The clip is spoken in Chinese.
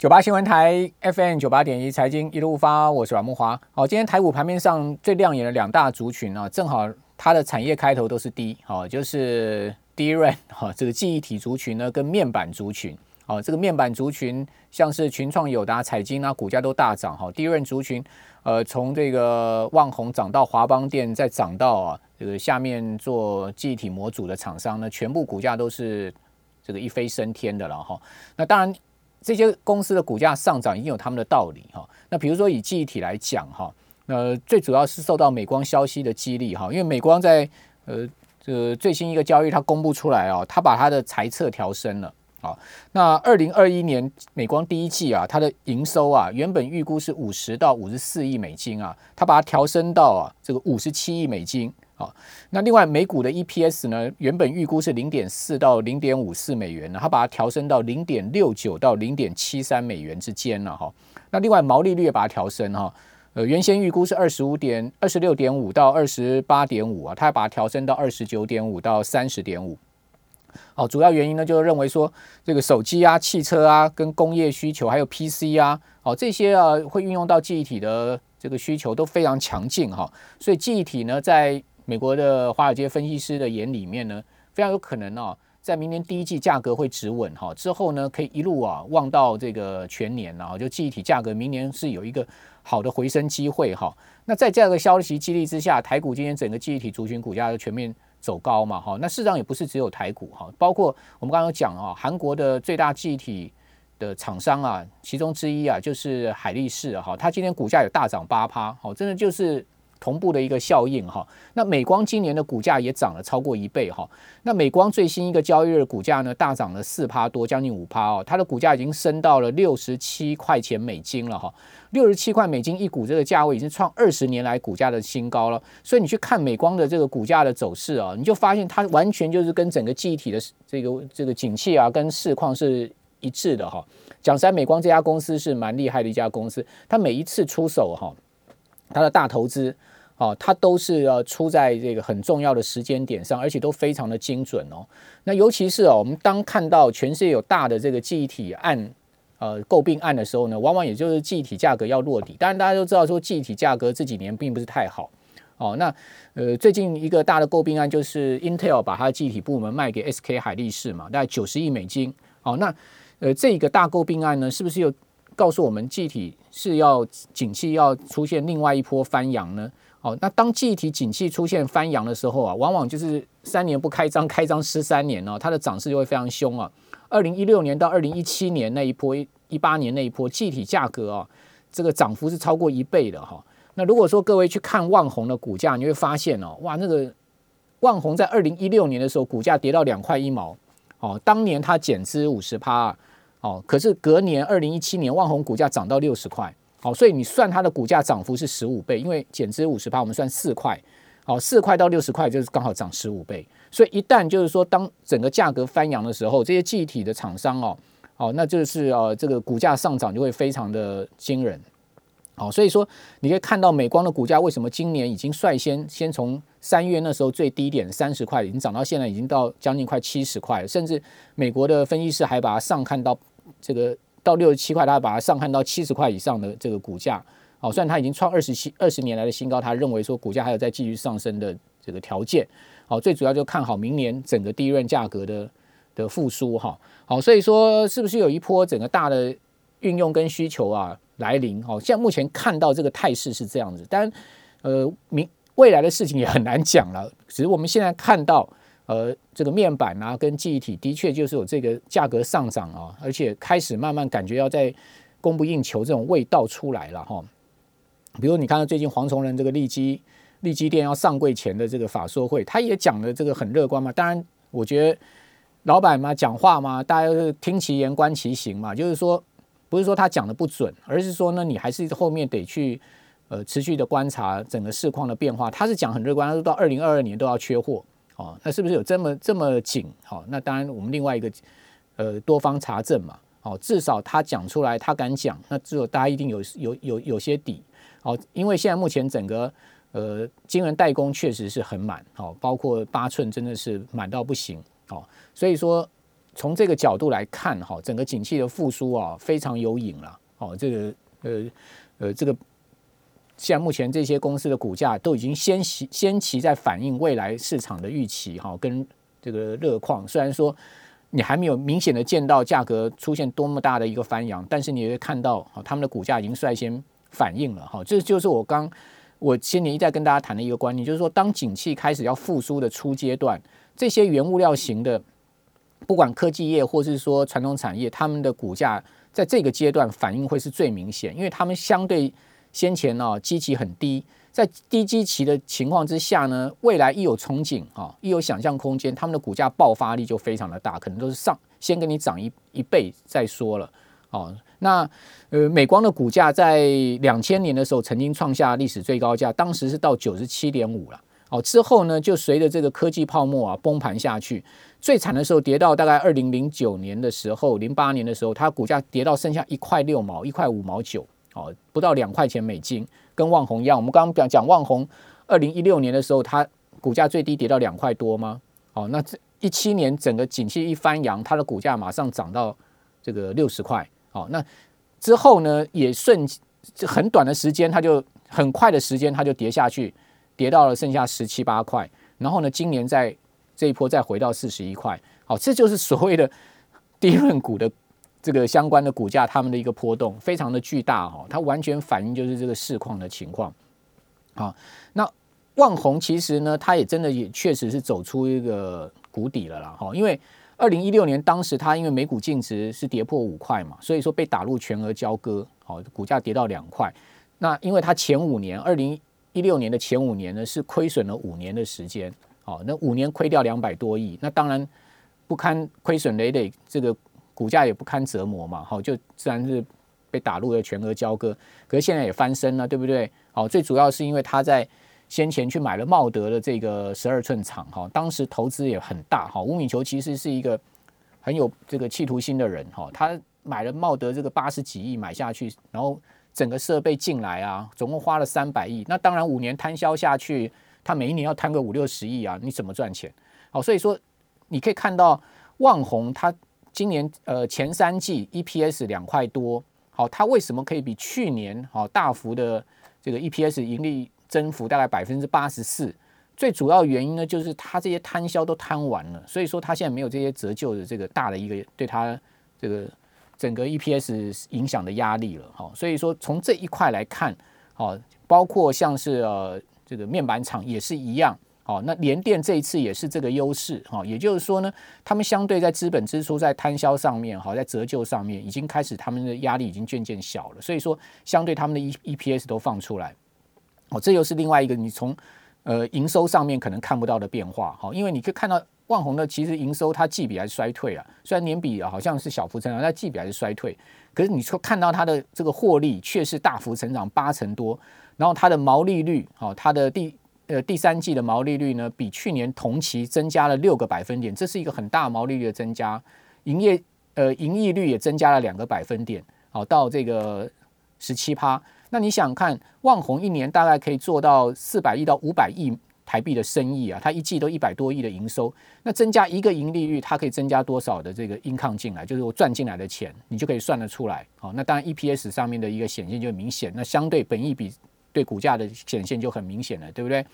九八新闻台 FM 九八点一财经一路发，我是阮木华。好，今天台股盘面上最亮眼的两大族群啊，正好它的产业开头都是低，好，就是低润哈，这个记忆体族群呢跟面板族群，好，这个面板族群像是群创、友达、彩晶啊，股价都大涨哈。低润族群，呃，从这个旺宏涨到华邦电，再涨到啊，这个下面做记忆体模组的厂商呢，全部股价都是这个一飞升天的了哈。那当然。这些公司的股价上涨，已经有他们的道理哈。那比如说以记忆体来讲哈，那最主要是受到美光消息的激励哈，因为美光在呃这最新一个交易它公布出来啊，它把它的财测调升了啊。那二零二一年美光第一季啊，它的营收啊，原本预估是五十到五十四亿美金啊，它把它调升到啊这个五十七亿美金。好，那另外美股的 EPS 呢，原本预估是零点四到零点五四美元呢，它把它调升到零点六九到零点七三美元之间了哈。那另外毛利率也把它调升哈，呃，原先预估是二十五点二十六点五到二十八点五啊，它把它调升到二十九点五到三十点五。好，主要原因呢，就是认为说这个手机啊、汽车啊、跟工业需求还有 PC 啊，哦这些啊会运用到记忆体的这个需求都非常强劲哈，所以记忆体呢在美国的华尔街分析师的眼里面呢，非常有可能哦，在明年第一季价格会止稳哈，之后呢可以一路啊望到这个全年然后就记忆体价格明年是有一个好的回升机会哈。那在这样的消息激励之下，台股今天整个记忆体族群股价就全面走高嘛哈。那市场也不是只有台股哈，包括我们刚刚讲啊，韩国的最大记忆体的厂商啊，其中之一啊就是海力士哈，它今天股价有大涨八趴，好，真的就是。同步的一个效应哈，那美光今年的股价也涨了超过一倍哈。那美光最新一个交易日股价呢，大涨了四趴多，将近五趴哦。它的股价已经升到了六十七块钱美金了哈，六十七块美金一股这个价位已经创二十年来股价的新高了。所以你去看美光的这个股价的走势啊，你就发现它完全就是跟整个记忆体的这个这个景气啊，跟市况是一致的哈。讲实在，美光这家公司是蛮厉害的一家公司，它每一次出手哈，它的大投资。哦，它都是要出在这个很重要的时间点上，而且都非常的精准哦。那尤其是哦，我们当看到全世界有大的这个记忆体案，呃，诟病案的时候呢，往往也就是记忆体价格要落底。当然，大家都知道说记忆体价格这几年并不是太好。哦，那呃，最近一个大的诟病案就是 Intel 把它的记忆体部门卖给 SK 海力士嘛，大概九十亿美金。哦，那呃，这个大诟病案呢，是不是又告诉我们记忆体是要景气要出现另外一波翻扬呢？哦，那当记忆体景气出现翻扬的时候啊，往往就是三年不开张，开张失三年哦，它的涨势就会非常凶啊。二零一六年到二零一七年那一波，一八年那一波，记忆体价格啊，这个涨幅是超过一倍的哈。那如果说各位去看万宏的股价，你会发现哦，哇，那个万宏在二零一六年的时候，股价跌到两块一毛，哦，当年它减资五十趴，哦，可是隔年二零一七年，万宏股价涨到六十块。好，所以你算它的股价涨幅是十五倍，因为减资五十趴，我们算四块，好，四块到六十块就是刚好涨十五倍。所以一旦就是说，当整个价格翻扬的时候，这些具体的厂商哦，哦，那就是呃，这个股价上涨就会非常的惊人。好，所以说你可以看到美光的股价为什么今年已经率先先从三月那时候最低点三十块，已经涨到现在已经到将近快七十块，甚至美国的分析师还把它上看到这个。到六十七块，他把它上看到七十块以上的这个股价，哦，虽然它已经创二十七二十年来的新高，他认为说股价还有在继续上升的这个条件，好，最主要就看好明年整个第一润价格的的复苏哈，好，所以说是不是有一波整个大的运用跟需求啊来临？好，现在目前看到这个态势是这样子，但呃明未来的事情也很难讲了，只是我们现在看到。呃，这个面板啊，跟记忆体的确就是有这个价格上涨啊，而且开始慢慢感觉要在供不应求这种味道出来了哈。比如你看到最近黄崇仁这个利基利基店要上柜前的这个法说会，他也讲的这个很乐观嘛。当然，我觉得老板嘛讲话嘛，大家是听其言观其行嘛，就是说不是说他讲的不准，而是说呢，你还是后面得去呃持续的观察整个市况的变化。他是讲很乐观，他说到二零二二年都要缺货。哦，那是不是有这么这么紧？好，那当然我们另外一个呃多方查证嘛。哦，至少他讲出来，他敢讲，那只有大家一定有有有有些底。好，因为现在目前整个呃晶圆代工确实是很满，好，包括八寸真的是满到不行。哦，所以说从这个角度来看哈，整个景气的复苏啊非常有影了。哦，这个呃呃，这个现在目前这些公司的股价都已经先期先期在反映未来市场的预期哈，跟这个热况。虽然说你还没有明显的见到价格出现多么大的一个翻扬，但是你会看到哈，他们的股价已经率先反应了哈。这就是我刚我先年一再跟大家谈的一个观念，就是说当景气开始要复苏的初阶段，这些原物料型的。不管科技业或是说传统产业，他们的股价在这个阶段反应会是最明显，因为他们相对先前呢基期很低，在低基期的情况之下呢，未来一有憧憬啊，一有想象空间，他们的股价爆发力就非常的大，可能都是上先给你涨一一倍再说了哦。那呃，美光的股价在两千年的时候曾经创下历史最高价，当时是到九十七点五了。哦，之后呢，就随着这个科技泡沫啊崩盘下去，最惨的时候跌到大概二零零九年的时候，零八年的时候，它股价跌到剩下一块六毛、一块五毛九，哦，不到两块钱美金，跟旺宏一样。我们刚刚讲讲旺宏，二零一六年的时候，它股价最低跌到两块多吗？哦，那这一七年整个景气一翻扬，它的股价马上涨到这个六十块。哦，那之后呢，也顺很短的时间，它就很快的时间，它就跌下去。跌到了剩下十七八块，然后呢，今年在这一波再回到四十一块，好，这就是所谓的低润股的这个相关的股价，他们的一个波动非常的巨大哈，它完全反映就是这个市况的情况。好，那万宏其实呢，它也真的也确实是走出一个谷底了啦哈，因为二零一六年当时它因为每股净值是跌破五块嘛，所以说被打入全额交割，好，股价跌到两块。那因为它前五年二零一六年的前五年呢，是亏损了五年的时间，哦，那五年亏掉两百多亿，那当然不堪亏损累累，这个股价也不堪折磨嘛，好，就自然是被打入了全额交割。可是现在也翻身了，对不对？好，最主要是因为他在先前去买了茂德的这个十二寸厂，哈，当时投资也很大，哈，吴敏球其实是一个很有这个企图心的人，哈，他买了茂德这个八十几亿买下去，然后。整个设备进来啊，总共花了三百亿。那当然五年摊销下去，他每一年要摊个五六十亿啊，你怎么赚钱？好，所以说你可以看到旺宏，他今年呃前三季 EPS 两块多，好，它为什么可以比去年好大幅的这个 EPS 盈利增幅大概百分之八十四？最主要原因呢，就是它这些摊销都摊完了，所以说它现在没有这些折旧的这个大的一个对它这个。整个 EPS 影响的压力了，哈，所以说从这一块来看，好，包括像是呃这个面板厂也是一样，好，那联电这一次也是这个优势，哈，也就是说呢，他们相对在资本支出在摊销上面，好，在折旧上面已经开始他们的压力已经渐渐小了，所以说相对他们的 E EPS 都放出来，哦，这又是另外一个你从呃营收上面可能看不到的变化，好，因为你可以看到。万宏呢，其实营收它季比还是衰退啊，虽然年比好像是小幅增长，但季比还是衰退。可是你说看到它的这个获利却是大幅成长八成多，然后它的毛利率，好，它的第呃第三季的毛利率呢，比去年同期增加了六个百分点，这是一个很大毛利率的增加。营业呃盈利率也增加了两个百分点，好到这个十七趴。那你想看万宏一年大概可以做到四百亿到五百亿？台币的生意啊，它一季都一百多亿的营收，那增加一个盈利率，它可以增加多少的这个硬抗进来，就是我赚进来的钱，你就可以算得出来。好，那当然 EPS 上面的一个显现就明显，那相对本益比对股价的显现就很明显了，对不对？